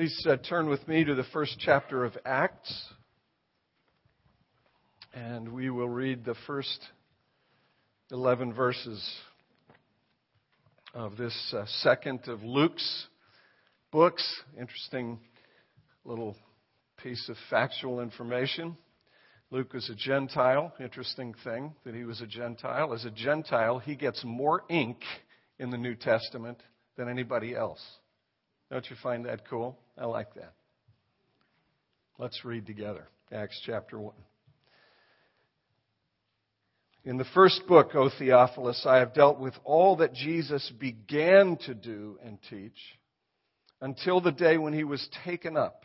Please uh, turn with me to the first chapter of Acts. And we will read the first 11 verses of this uh, second of Luke's books. Interesting little piece of factual information. Luke was a Gentile. Interesting thing that he was a Gentile. As a Gentile, he gets more ink in the New Testament than anybody else. Don't you find that cool? I like that. Let's read together Acts chapter 1. In the first book, O Theophilus, I have dealt with all that Jesus began to do and teach until the day when he was taken up,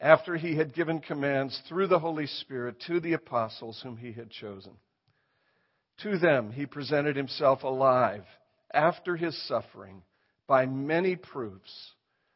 after he had given commands through the Holy Spirit to the apostles whom he had chosen. To them he presented himself alive after his suffering by many proofs,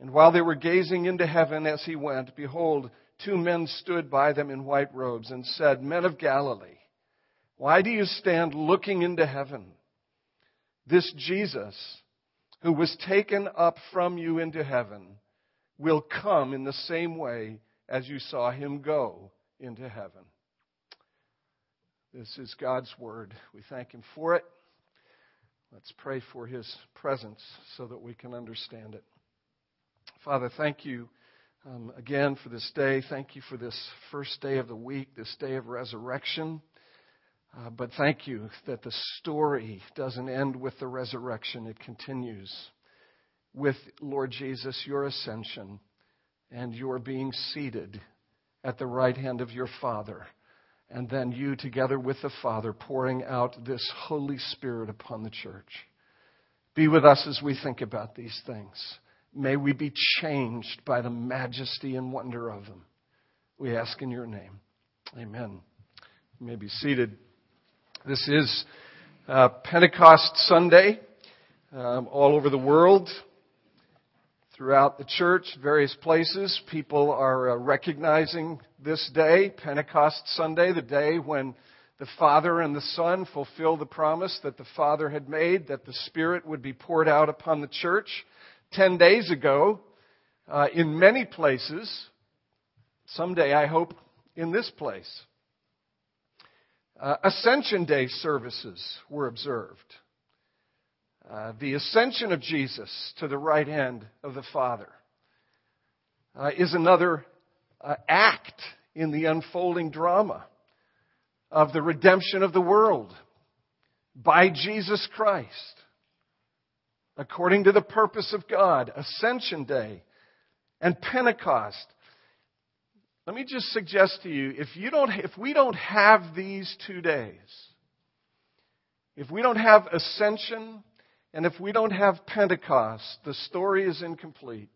And while they were gazing into heaven as he went, behold, two men stood by them in white robes and said, Men of Galilee, why do you stand looking into heaven? This Jesus, who was taken up from you into heaven, will come in the same way as you saw him go into heaven. This is God's Word. We thank Him for it. Let's pray for His presence so that we can understand it. Father, thank you um, again for this day. Thank you for this first day of the week, this day of resurrection. Uh, but thank you that the story doesn't end with the resurrection, it continues with Lord Jesus, your ascension, and your being seated at the right hand of your Father and then you, together with the Father, pouring out this Holy Spirit upon the church. Be with us as we think about these things. May we be changed by the majesty and wonder of them. We ask in your name. Amen. You may be seated. This is uh, Pentecost Sunday um, all over the world throughout the church, various places, people are uh, recognizing this day, Pentecost Sunday, the day when the Father and the Son fulfill the promise that the Father had made that the Spirit would be poured out upon the church. Ten days ago, uh, in many places, someday I hope in this place, uh, Ascension Day services were observed. Uh, the ascension of Jesus to the right hand of the Father uh, is another uh, act in the unfolding drama of the redemption of the world by Jesus Christ according to the purpose of God, Ascension Day and Pentecost. Let me just suggest to you if you don't if we don't have these two days, if we don't have ascension and if we don't have Pentecost, the story is incomplete.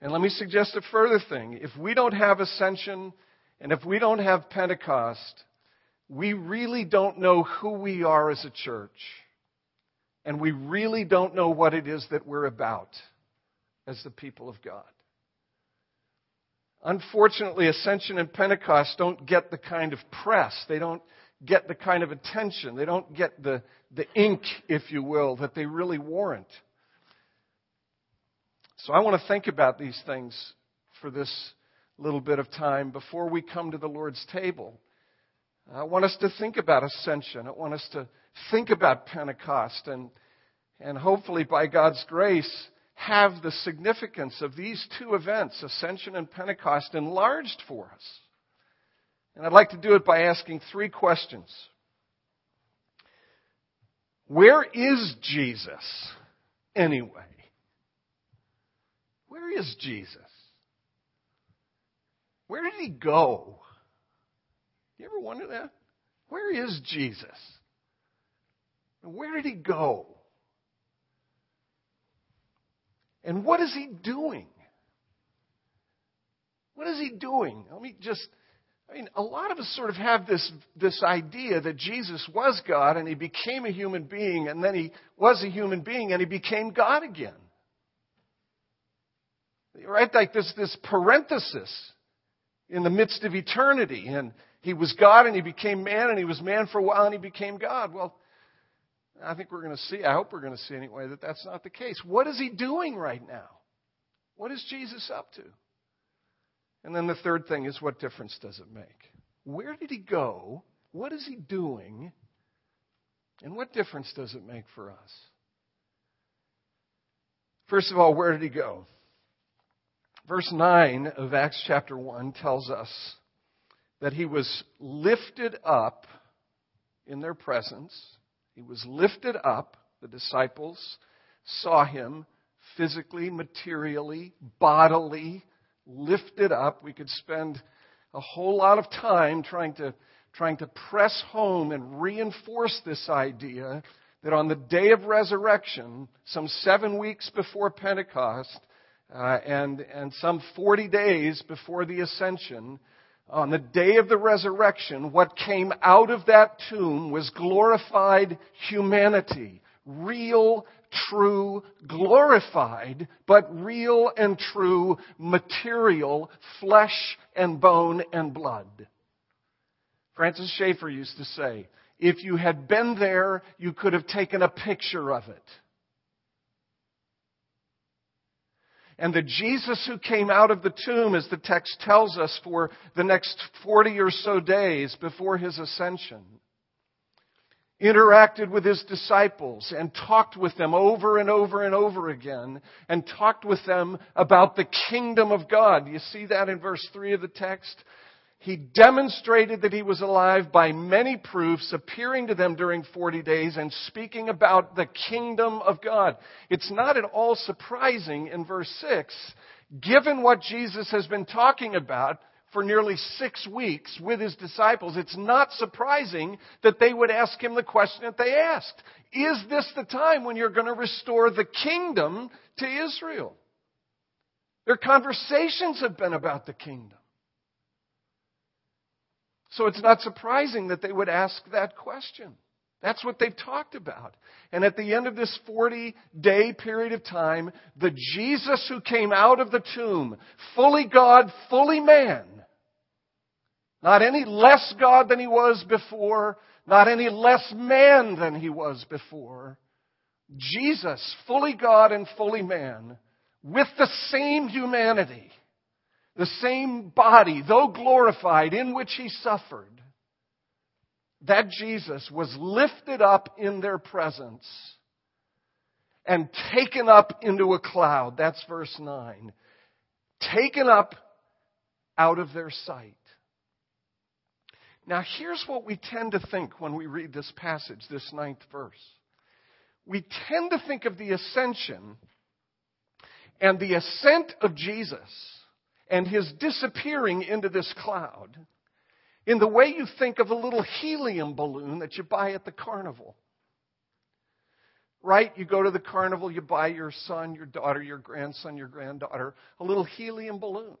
And let me suggest a further thing. If we don't have ascension and if we don't have Pentecost, we really don't know who we are as a church. And we really don't know what it is that we're about as the people of God. Unfortunately, Ascension and Pentecost don't get the kind of press. They don't get the kind of attention, they don't get the, the ink, if you will, that they really warrant. So I want to think about these things for this little bit of time before we come to the Lord's table. I want us to think about ascension. I want us to think about Pentecost and, and hopefully by God's grace have the significance of these two events, Ascension and Pentecost, enlarged for us. And I'd like to do it by asking three questions. Where is Jesus anyway? Where is Jesus? Where did he go? You ever wonder that? Where is Jesus? Where did he go? And what is he doing? What is he doing? Let me just I mean, a lot of us sort of have this, this idea that Jesus was God and he became a human being and then he was a human being and he became God again. Right? Like this, this parenthesis in the midst of eternity. And he was God and he became man and he was man for a while and he became God. Well, I think we're going to see, I hope we're going to see anyway, that that's not the case. What is he doing right now? What is Jesus up to? And then the third thing is what difference does it make? Where did he go? What is he doing? And what difference does it make for us? First of all, where did he go? Verse 9 of Acts chapter 1 tells us that he was lifted up in their presence. He was lifted up. The disciples saw him physically, materially, bodily lifted up. We could spend a whole lot of time trying to, trying to press home and reinforce this idea that on the day of resurrection, some seven weeks before Pentecost, uh, and, and some 40 days before the ascension, on the day of the resurrection, what came out of that tomb was glorified humanity, real true, glorified, but real and true material, flesh and bone and blood. Francis Schaeffer used to say, if you had been there, you could have taken a picture of it. And the Jesus who came out of the tomb, as the text tells us, for the next 40 or so days before his ascension, interacted with his disciples and talked with them over and over and over again and talked with them about the kingdom of God. You see that in verse 3 of the text? He demonstrated that he was alive by many proofs, appearing to them during 40 days and speaking about the kingdom of God. It's not at all surprising in verse 6, given what Jesus has been talking about, for nearly six weeks with his disciples, it's not surprising that they would ask him the question that they asked. Is this the time when you're going to restore the kingdom to Israel? Their conversations have been about the kingdom. So it's not surprising that they would ask that question. That's what they've talked about. And at the end of this 40 day period of time, the Jesus who came out of the tomb, fully God, fully man, not any less God than he was before, not any less man than he was before. Jesus, fully God and fully man, with the same humanity, the same body, though glorified, in which he suffered. That Jesus was lifted up in their presence and taken up into a cloud. That's verse 9. Taken up out of their sight. Now, here's what we tend to think when we read this passage, this ninth verse. We tend to think of the ascension and the ascent of Jesus and his disappearing into this cloud in the way you think of a little helium balloon that you buy at the carnival. Right? You go to the carnival, you buy your son, your daughter, your grandson, your granddaughter a little helium balloon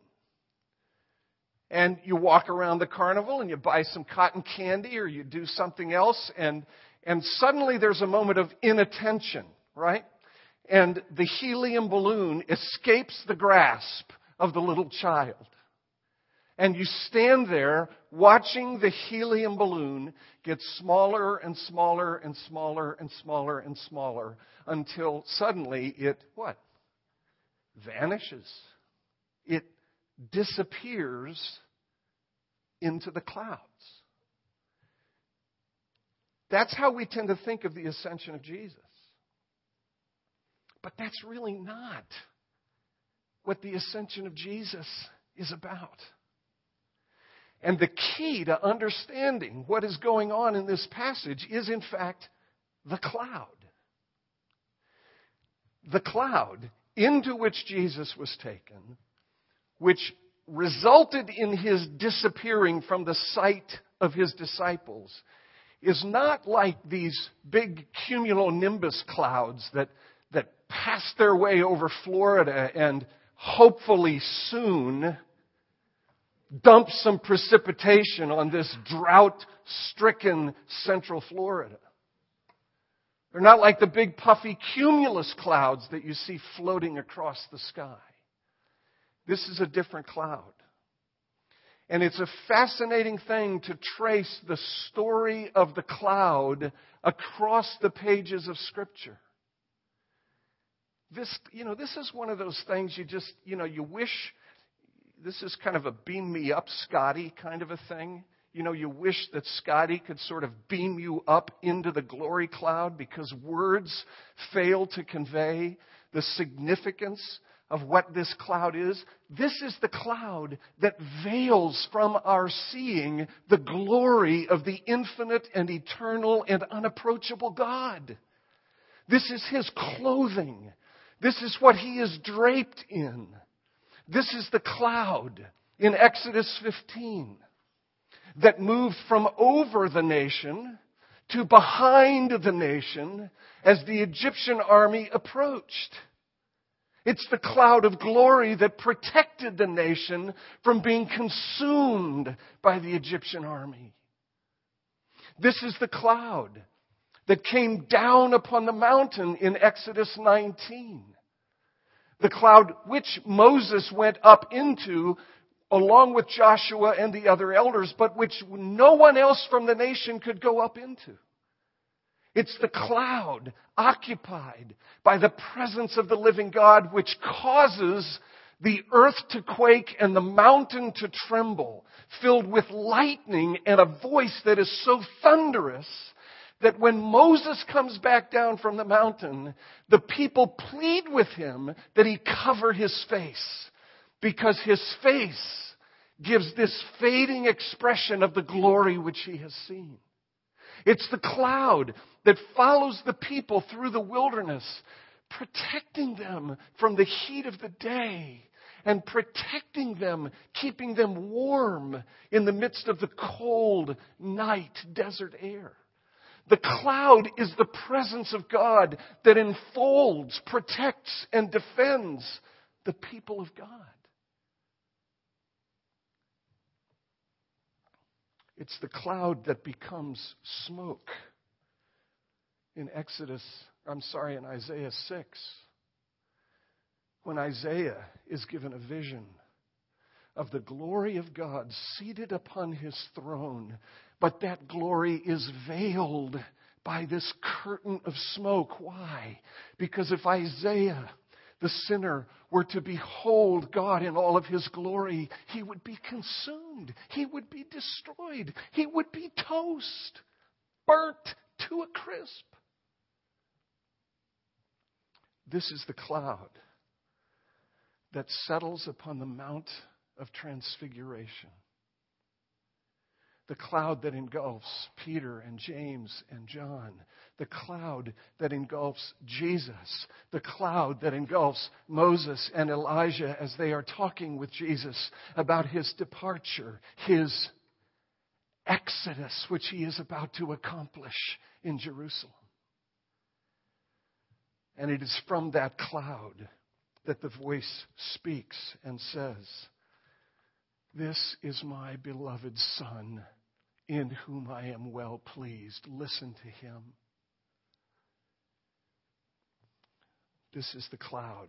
and you walk around the carnival and you buy some cotton candy or you do something else and and suddenly there's a moment of inattention, right? And the helium balloon escapes the grasp of the little child. And you stand there watching the helium balloon get smaller and smaller and smaller and smaller and smaller until suddenly it, what? Vanishes. It disappears into the clouds. That's how we tend to think of the ascension of Jesus. But that's really not what the ascension of Jesus is about. And the key to understanding what is going on in this passage is, in fact, the cloud. The cloud into which Jesus was taken, which resulted in his disappearing from the sight of his disciples, is not like these big cumulonimbus clouds that, that pass their way over Florida and hopefully soon dump some precipitation on this drought stricken central Florida. They're not like the big puffy cumulus clouds that you see floating across the sky. This is a different cloud. And it's a fascinating thing to trace the story of the cloud across the pages of Scripture. This, you know, this is one of those things you just, you know, you wish this is kind of a beam me up, Scotty kind of a thing. You know, you wish that Scotty could sort of beam you up into the glory cloud because words fail to convey the significance of what this cloud is. This is the cloud that veils from our seeing the glory of the infinite and eternal and unapproachable God. This is His clothing. This is what He is draped in. This is the cloud in Exodus 15 that moved from over the nation to behind the nation as the Egyptian army approached. It's the cloud of glory that protected the nation from being consumed by the Egyptian army. This is the cloud that came down upon the mountain in Exodus 19. The cloud which Moses went up into along with Joshua and the other elders, but which no one else from the nation could go up into. It's the cloud occupied by the presence of the living God which causes the earth to quake and the mountain to tremble, filled with lightning and a voice that is so thunderous that when Moses comes back down from the mountain, the people plead with him that he cover his face because his face gives this fading expression of the glory which he has seen. It's the cloud that follows the people through the wilderness, protecting them from the heat of the day and protecting them, keeping them warm in the midst of the cold night desert air. The cloud is the presence of God that enfolds, protects, and defends the people of God. It's the cloud that becomes smoke in Exodus, I'm sorry, in Isaiah 6. When Isaiah is given a vision of the glory of God seated upon his throne, but that glory is veiled by this curtain of smoke. Why? Because if Isaiah, the sinner, were to behold God in all of his glory, he would be consumed. He would be destroyed. He would be toast, burnt to a crisp. This is the cloud that settles upon the Mount of Transfiguration. The cloud that engulfs Peter and James and John. The cloud that engulfs Jesus. The cloud that engulfs Moses and Elijah as they are talking with Jesus about his departure, his exodus, which he is about to accomplish in Jerusalem. And it is from that cloud that the voice speaks and says, This is my beloved Son, in whom I am well pleased. Listen to him. This is the cloud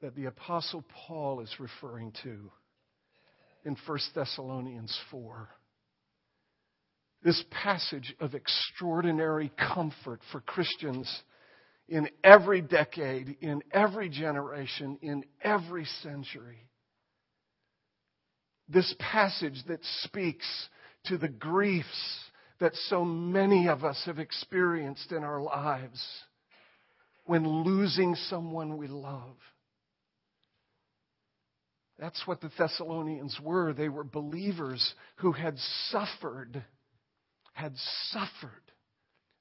that the Apostle Paul is referring to in 1 Thessalonians 4 this passage of extraordinary comfort for Christians in every decade, in every generation, in every century. This passage that speaks to the griefs that so many of us have experienced in our lives. when losing someone we love. That's what the Thessalonians were. They were believers who had suffered, had suffered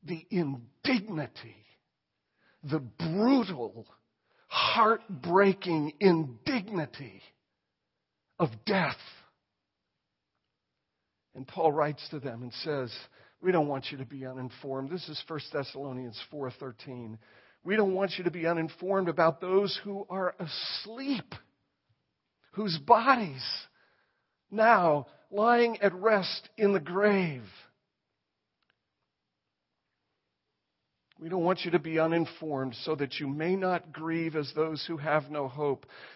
the indignity, the brutal, heartbreaking indignity of death. And Paul writes to them and says, we don't want you to be uninformed. This is 1 Thessalonians 4:13. We don't want you to be uninformed about those who are asleep, whose bodies now lying at rest in the grave. We don't want you to be uninformed so that you may not grieve as those who have no hope.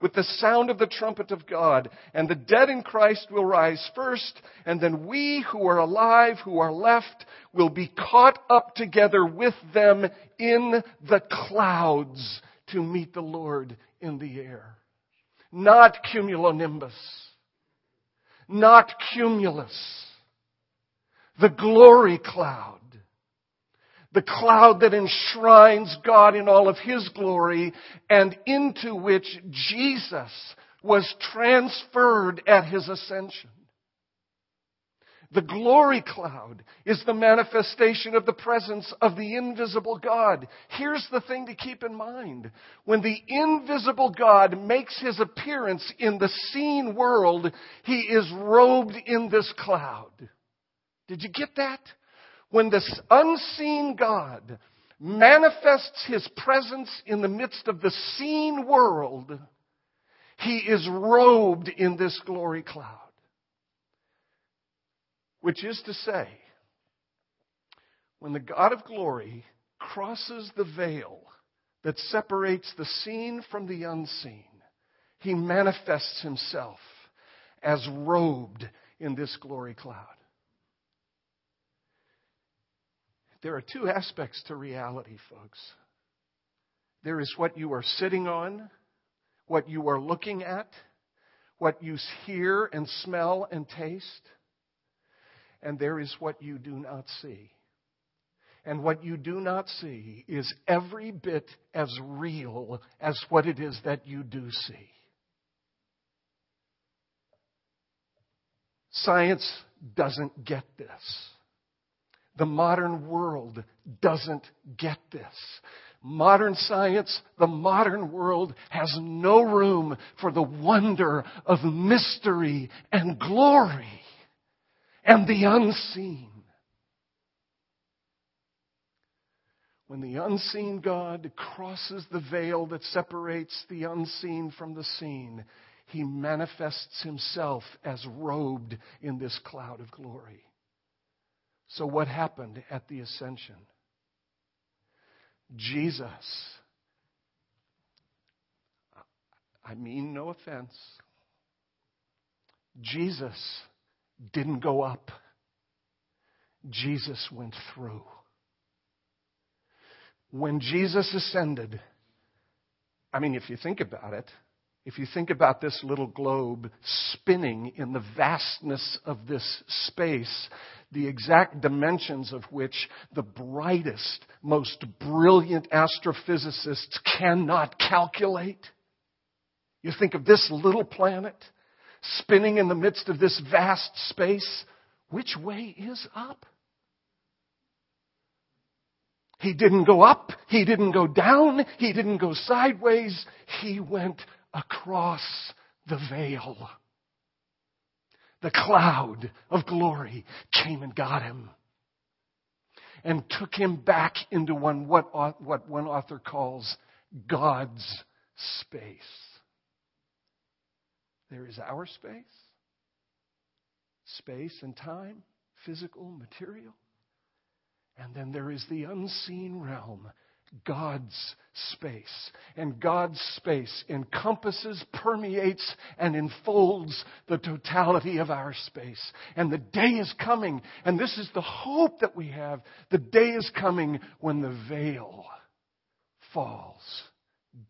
with the sound of the trumpet of God, and the dead in Christ will rise first, and then we who are alive, who are left, will be caught up together with them in the clouds to meet the Lord in the air. Not cumulonimbus. Not cumulus. The glory cloud the cloud that enshrines God in all of His glory and into which Jesus was transferred at His ascension. The glory cloud is the manifestation of the presence of the invisible God. Here's the thing to keep in mind. When the invisible God makes his appearance in the seen world, he is robed in this cloud. Did you get that? When this unseen God manifests his presence in the midst of the seen world, he is robed in this glory cloud. Which is to say, when the God of glory crosses the veil that separates the seen from the unseen, he manifests himself as robed in this glory cloud. There are two aspects to reality, folks. There is what you are sitting on, what you are looking at, what you hear and smell and taste, and there is what you do not see. And what you do not see is every bit as real as what it is that you do see. Science doesn't get this. The modern world doesn't get this. Modern science, the modern world has no room for the wonder of mystery and glory and the unseen. When the unseen God crosses the veil that separates the unseen from the seen, he manifests himself as robed in this cloud of glory. So, what happened at the ascension? Jesus, I mean no offense, Jesus didn't go up, Jesus went through. When Jesus ascended, I mean, if you think about it, if you think about this little globe spinning in the vastness of this space, the exact dimensions of which the brightest, most brilliant astrophysicists cannot calculate. You think of this little planet spinning in the midst of this vast space. Which way is up? He didn't go up. He didn't go down. He didn't go sideways. He went across the veil the cloud of glory came and got him and took him back into one, what, what one author calls God's space. There is our space, space and time, physical, material. And then there is the unseen realm, God's space. And God's space encompasses, permeates, and enfolds the totality of our space. And the day is coming, and this is the hope that we have. The day is coming when the veil falls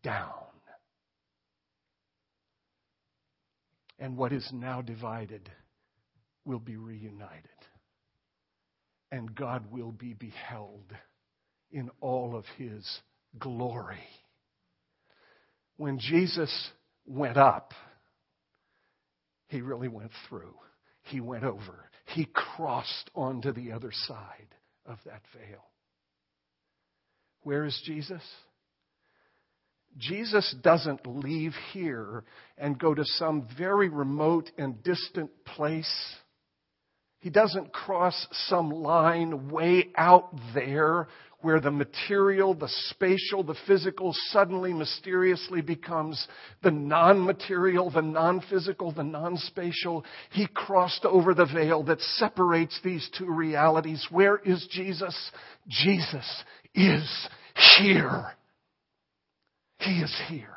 down. And what is now divided will be reunited. And God will be beheld in all of his glory. When Jesus went up, he really went through. He went over. He crossed onto the other side of that veil. Where is Jesus? Jesus doesn't leave here and go to some very remote and distant place. He doesn't cross some line way out there where the material, the spatial, the physical suddenly mysteriously becomes the non material, the non physical, the non spatial. He crossed over the veil that separates these two realities. Where is Jesus? Jesus is here. He is here.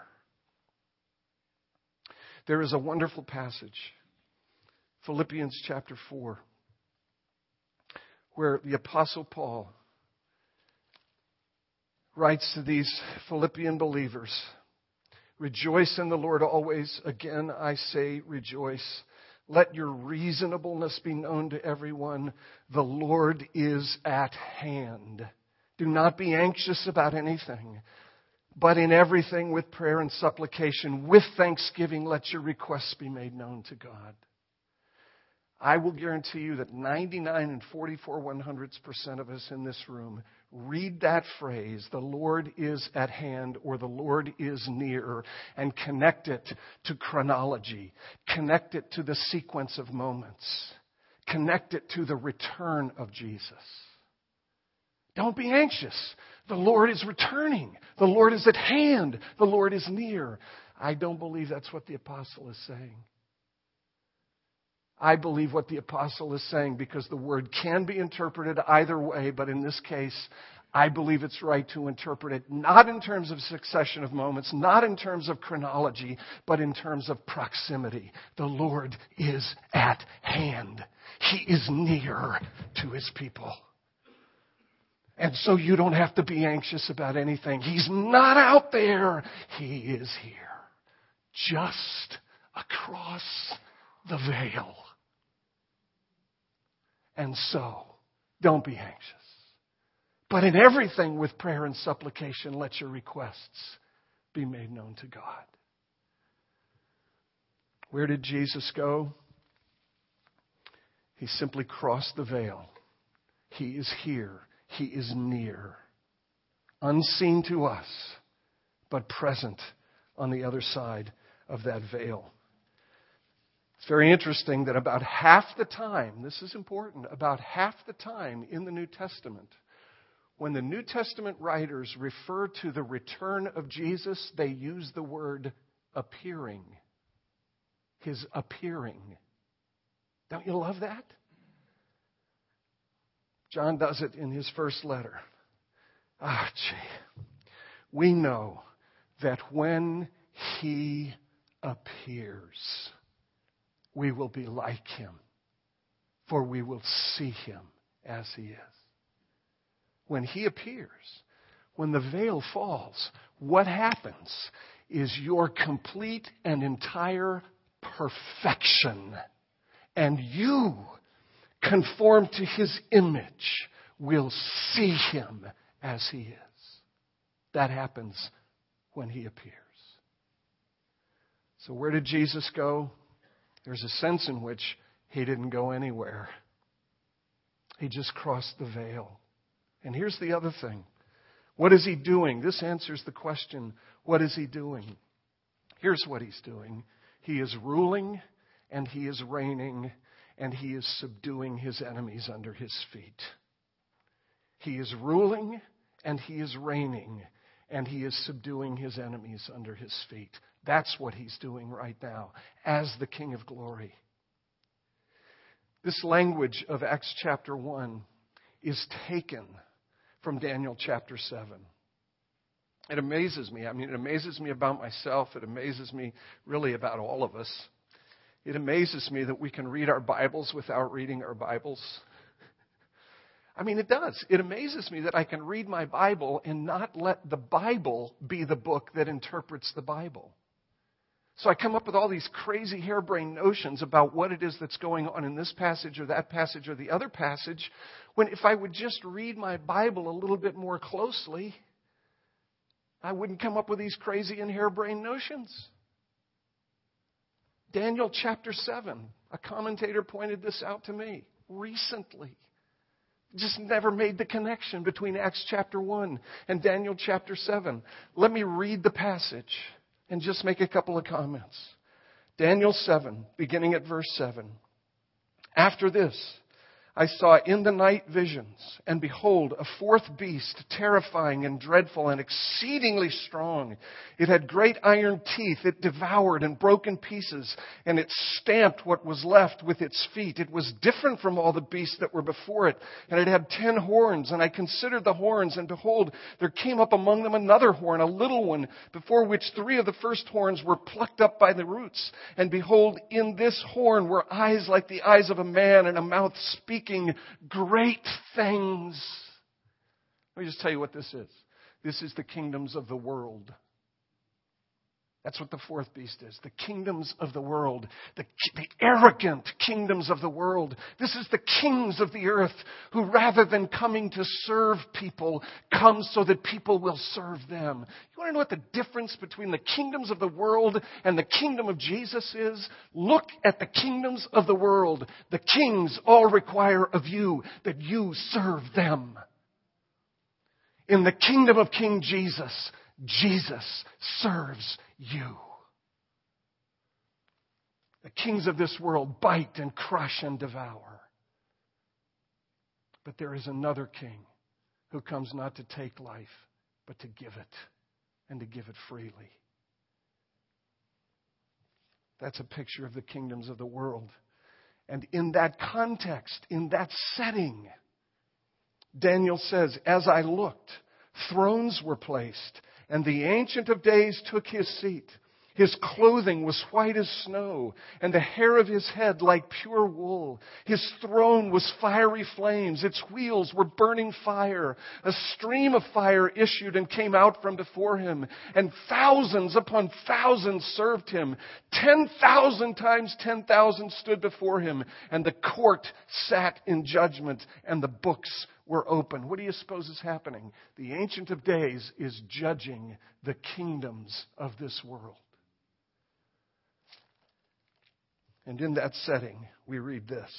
There is a wonderful passage, Philippians chapter 4, where the Apostle Paul writes to these Philippian believers Rejoice in the Lord always. Again, I say rejoice. Let your reasonableness be known to everyone. The Lord is at hand. Do not be anxious about anything, but in everything with prayer and supplication, with thanksgiving, let your requests be made known to God. I will guarantee you that 99 and 44 one hundredths percent of us in this room read that phrase, the Lord is at hand or the Lord is near, and connect it to chronology, connect it to the sequence of moments, connect it to the return of Jesus. Don't be anxious. The Lord is returning. The Lord is at hand. The Lord is near. I don't believe that's what the apostle is saying. I believe what the apostle is saying because the word can be interpreted either way, but in this case, I believe it's right to interpret it not in terms of succession of moments, not in terms of chronology, but in terms of proximity. The Lord is at hand. He is near to his people. And so you don't have to be anxious about anything. He's not out there. He is here. Just across the veil. And so, don't be anxious. But in everything with prayer and supplication, let your requests be made known to God. Where did Jesus go? He simply crossed the veil. He is here. He is near. Unseen to us, but present on the other side of that veil. It's very interesting that about half the time, this is important, about half the time in the New Testament, when the New Testament writers refer to the return of Jesus, they use the word appearing. His appearing. Don't you love that? John does it in his first letter. Ah, gee. We know that when he appears, we will be like him, for we will see him as he is. When he appears, when the veil falls, what happens is your complete and entire perfection. And you, conform to his image, will see him as he is. That happens when he appears. So, where did Jesus go? There's a sense in which he didn't go anywhere. He just crossed the veil. And here's the other thing what is he doing? This answers the question what is he doing? Here's what he's doing he is ruling and he is reigning and he is subduing his enemies under his feet. He is ruling and he is reigning and he is subduing his enemies under his feet. That's what he's doing right now as the King of glory. This language of Acts chapter 1 is taken from Daniel chapter 7. It amazes me. I mean, it amazes me about myself. It amazes me really about all of us. It amazes me that we can read our Bibles without reading our Bibles. I mean, it does. It amazes me that I can read my Bible and not let the Bible be the book that interprets the Bible. So I come up with all these crazy harebrained notions about what it is that's going on in this passage or that passage or the other passage, when if I would just read my Bible a little bit more closely, I wouldn't come up with these crazy and harebrained notions. Daniel chapter 7, a commentator pointed this out to me recently. Just never made the connection between Acts chapter 1 and Daniel chapter 7. Let me read the passage and just make a couple of comments. Daniel 7, beginning at verse 7. After this, I saw in the night visions, and behold, a fourth beast, terrifying and dreadful and exceedingly strong. It had great iron teeth. It devoured and broke in pieces, and it stamped what was left with its feet. It was different from all the beasts that were before it, and it had ten horns. And I considered the horns, and behold, there came up among them another horn, a little one, before which three of the first horns were plucked up by the roots. And behold, in this horn were eyes like the eyes of a man, and a mouth speaking speaking great things. Let me just tell you what this is. This is the kingdoms of the world. That's what the fourth beast is. The kingdoms of the world. The, the, arrogant kingdoms of the world. This is the kings of the earth who, rather than coming to serve people, come so that people will serve them. You want to know what the difference between the kingdoms of the world and the kingdom of Jesus is? Look at the kingdoms of the world. The kings all require of you that you serve them. In the kingdom of King Jesus, Jesus serves you. The kings of this world bite and crush and devour. But there is another king who comes not to take life, but to give it, and to give it freely. That's a picture of the kingdoms of the world. And in that context, in that setting, Daniel says, As I looked, thrones were placed and the Ancient of Days took his seat. His clothing was white as snow, and the hair of his head like pure wool. His throne was fiery flames. Its wheels were burning fire. A stream of fire issued and came out from before him, and thousands upon thousands served him. Ten thousand times ten thousand stood before him, and the court sat in judgment, and the books were open. What do you suppose is happening? The Ancient of Days is judging the kingdoms of this world. And in that setting, we read this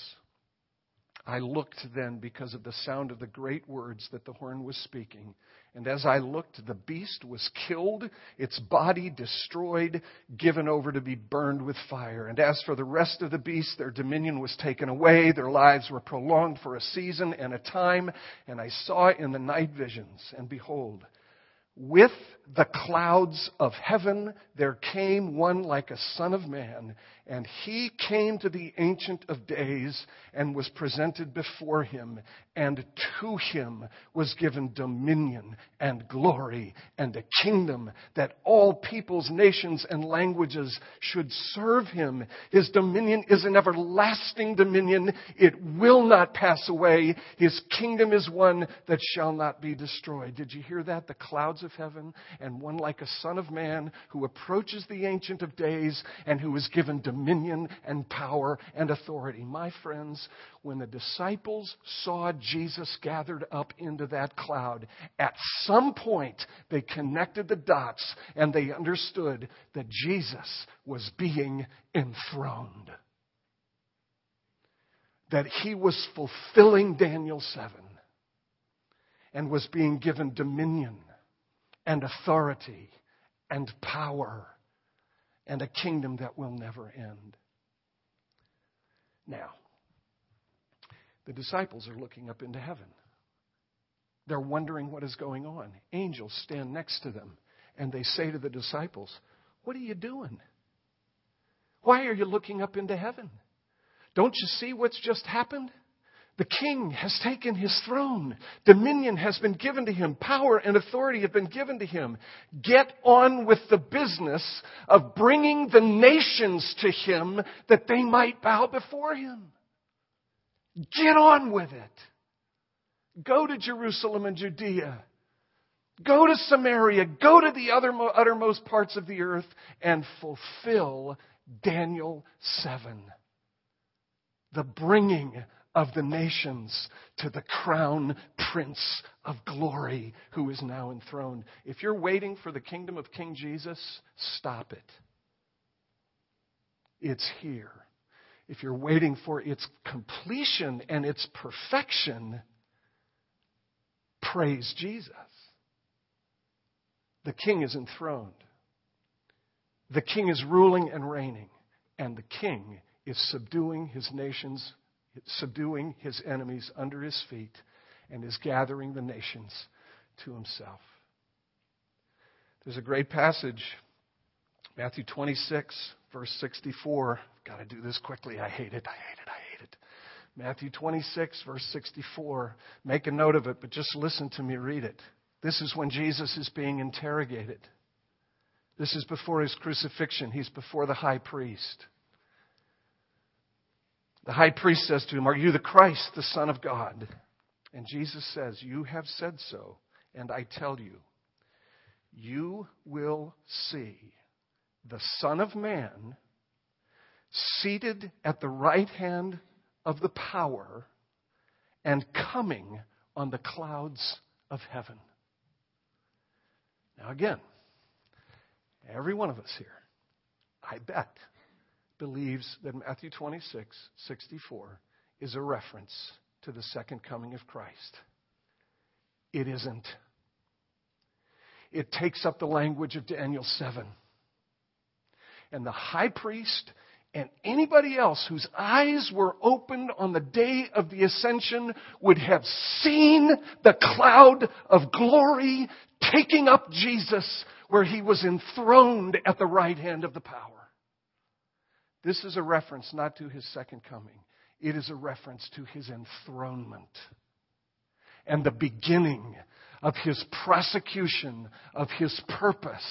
I looked then because of the sound of the great words that the horn was speaking. And as I looked, the beast was killed, its body destroyed, given over to be burned with fire. And as for the rest of the beasts, their dominion was taken away, their lives were prolonged for a season and a time. And I saw in the night visions, and behold, with the clouds of heaven there came one like a son of man, and he came to the Ancient of Days and was presented before him, and to him was given dominion and glory and a kingdom that all peoples, nations, and languages should serve him. His dominion is an everlasting dominion. It will not pass away. His kingdom is one that shall not be destroyed. Did you hear that? The clouds of heaven and one like a son of man who approaches the Ancient of Days and who is given dominion and power and authority. My friends, when the disciples saw Jesus gathered up into that cloud, at some point they connected the dots and they understood that Jesus was being enthroned. That he was fulfilling Daniel 7 and was being given dominion and authority and power and a kingdom that will never end. Now, the disciples are looking up into heaven. They're wondering what is going on. Angels stand next to them and they say to the disciples, What are you doing? Why are you looking up into heaven? Don't you see what's just happened? The king has taken his throne. Dominion has been given to him. Power and authority have been given to him. Get on with the business of bringing the nations to him that they might bow before him. Get on with it. Go to Jerusalem and Judea. Go to Samaria. Go to the other, uttermost parts of the earth and fulfill Daniel 7. The bringing of the nations to the crown prince of glory who is now enthroned. If you're waiting for the kingdom of King Jesus, stop it. It's here. If you're waiting for its completion and its perfection, praise Jesus. The king is enthroned. The king is ruling and reigning, and the king is subduing his nations subduing his enemies under his feet, and is gathering the nations to himself. There's a great passage, Matthew 26, verse 64. I've got to do this quickly. I hate it. I hate it. I hate it. Matthew 26, verse 64. Make a note of it, but just listen to me read it. This is when Jesus is being interrogated. This is before his crucifixion. He's before the high priest. The high priest says to him, Are you the Christ, the Son of God? And Jesus says, You have said so, and I tell you, you will see the Son of Man seated at the right hand of the power and coming on the clouds of heaven. Now, again, every one of us here, I bet, believes that Matthew 26, 64 is a reference to the second coming of Christ. It isn't. It takes up the language of Daniel 7. And the high priest and anybody else whose eyes were opened on the day of the ascension would have seen the cloud of glory taking up Jesus where he was enthroned at the right hand of the power. This is a reference not to his second coming, it is a reference to his enthronement and the beginning of his prosecution of his purpose.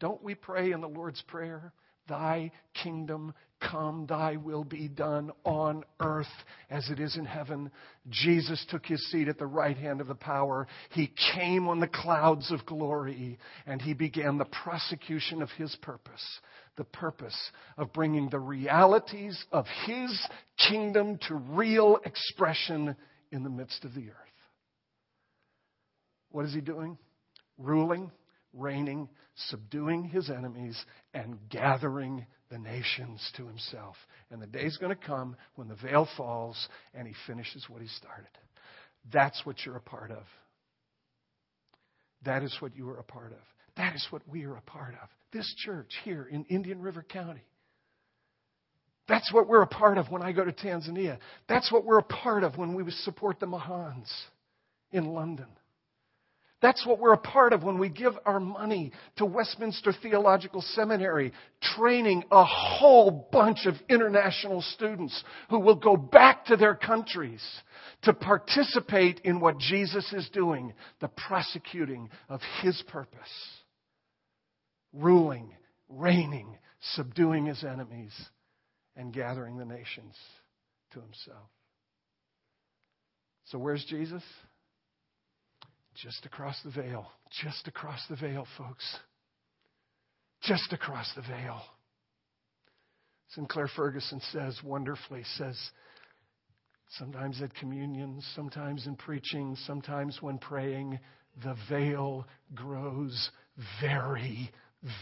Don't we pray in the Lord's Prayer? Thy kingdom come, thy will be done on earth as it is in heaven. Jesus took his seat at the right hand of the power. He came on the clouds of glory and he began the prosecution of his purpose the purpose of bringing the realities of His kingdom to real expression in the midst of the earth. What is He doing? Ruling, reigning, subduing His enemies, and gathering the nations to Himself. And the day's going to come when the veil falls and He finishes what He started. That's what you're a part of. That is what you are a part of. That is what we are a part of. This church here in Indian River County. That's what we're a part of when I go to Tanzania. That's what we're a part of when we support the Mahans in London. That's what we're a part of when we give our money to Westminster Theological Seminary, training a whole bunch of international students who will go back to their countries to participate in what Jesus is doing, the prosecuting of His purpose ruling, reigning, subduing his enemies, and gathering the nations to himself. So, where's Jesus? Just across the veil. Just across the veil, folks. Just across the veil. Sinclair Ferguson says wonderfully, says, sometimes at communion, sometimes in preaching, sometimes when praying, the veil grows very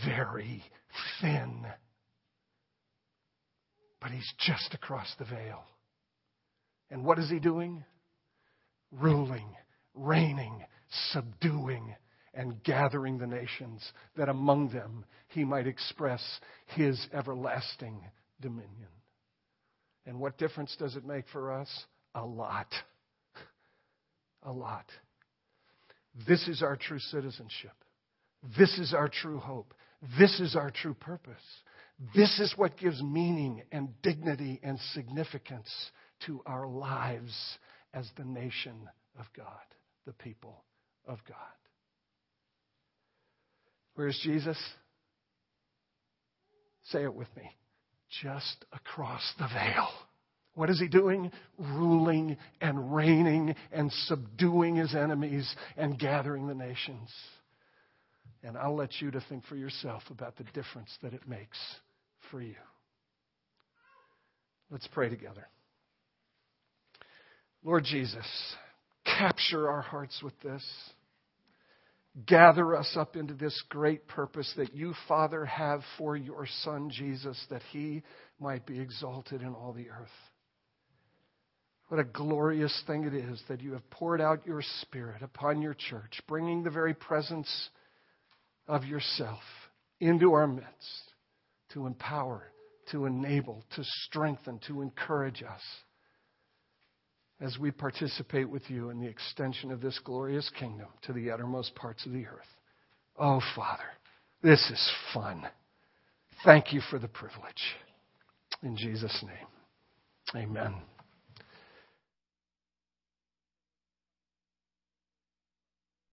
very thin. But he's just across the veil. And what is he doing? Ruling, reigning, subduing, and gathering the nations, that among them he might express his everlasting dominion. And what difference does it make for us? A lot. A lot. This is our true citizenship. This is our true hope. This is our true purpose. This is what gives meaning and dignity and significance to our lives as the nation of God, the people of God. Where's Jesus? Say it with me. Just across the veil. What is he doing? Ruling and reigning and subduing his enemies and gathering the nations. And I'll let you to think for yourself about the difference that it makes for you. Let's pray together. Lord Jesus, capture our hearts with this. Gather us up into this great purpose that you, Father, have for your Son, Jesus, that he might be exalted in all the earth. What a glorious thing it is that you have poured out your Spirit upon your church, bringing the very presence of yourself into our midst to empower, to enable, to strengthen, to encourage us as we participate with you in the extension of this glorious kingdom to the uttermost parts of the earth. Oh, Father, this is fun. Thank you for the privilege. In Jesus' name, amen.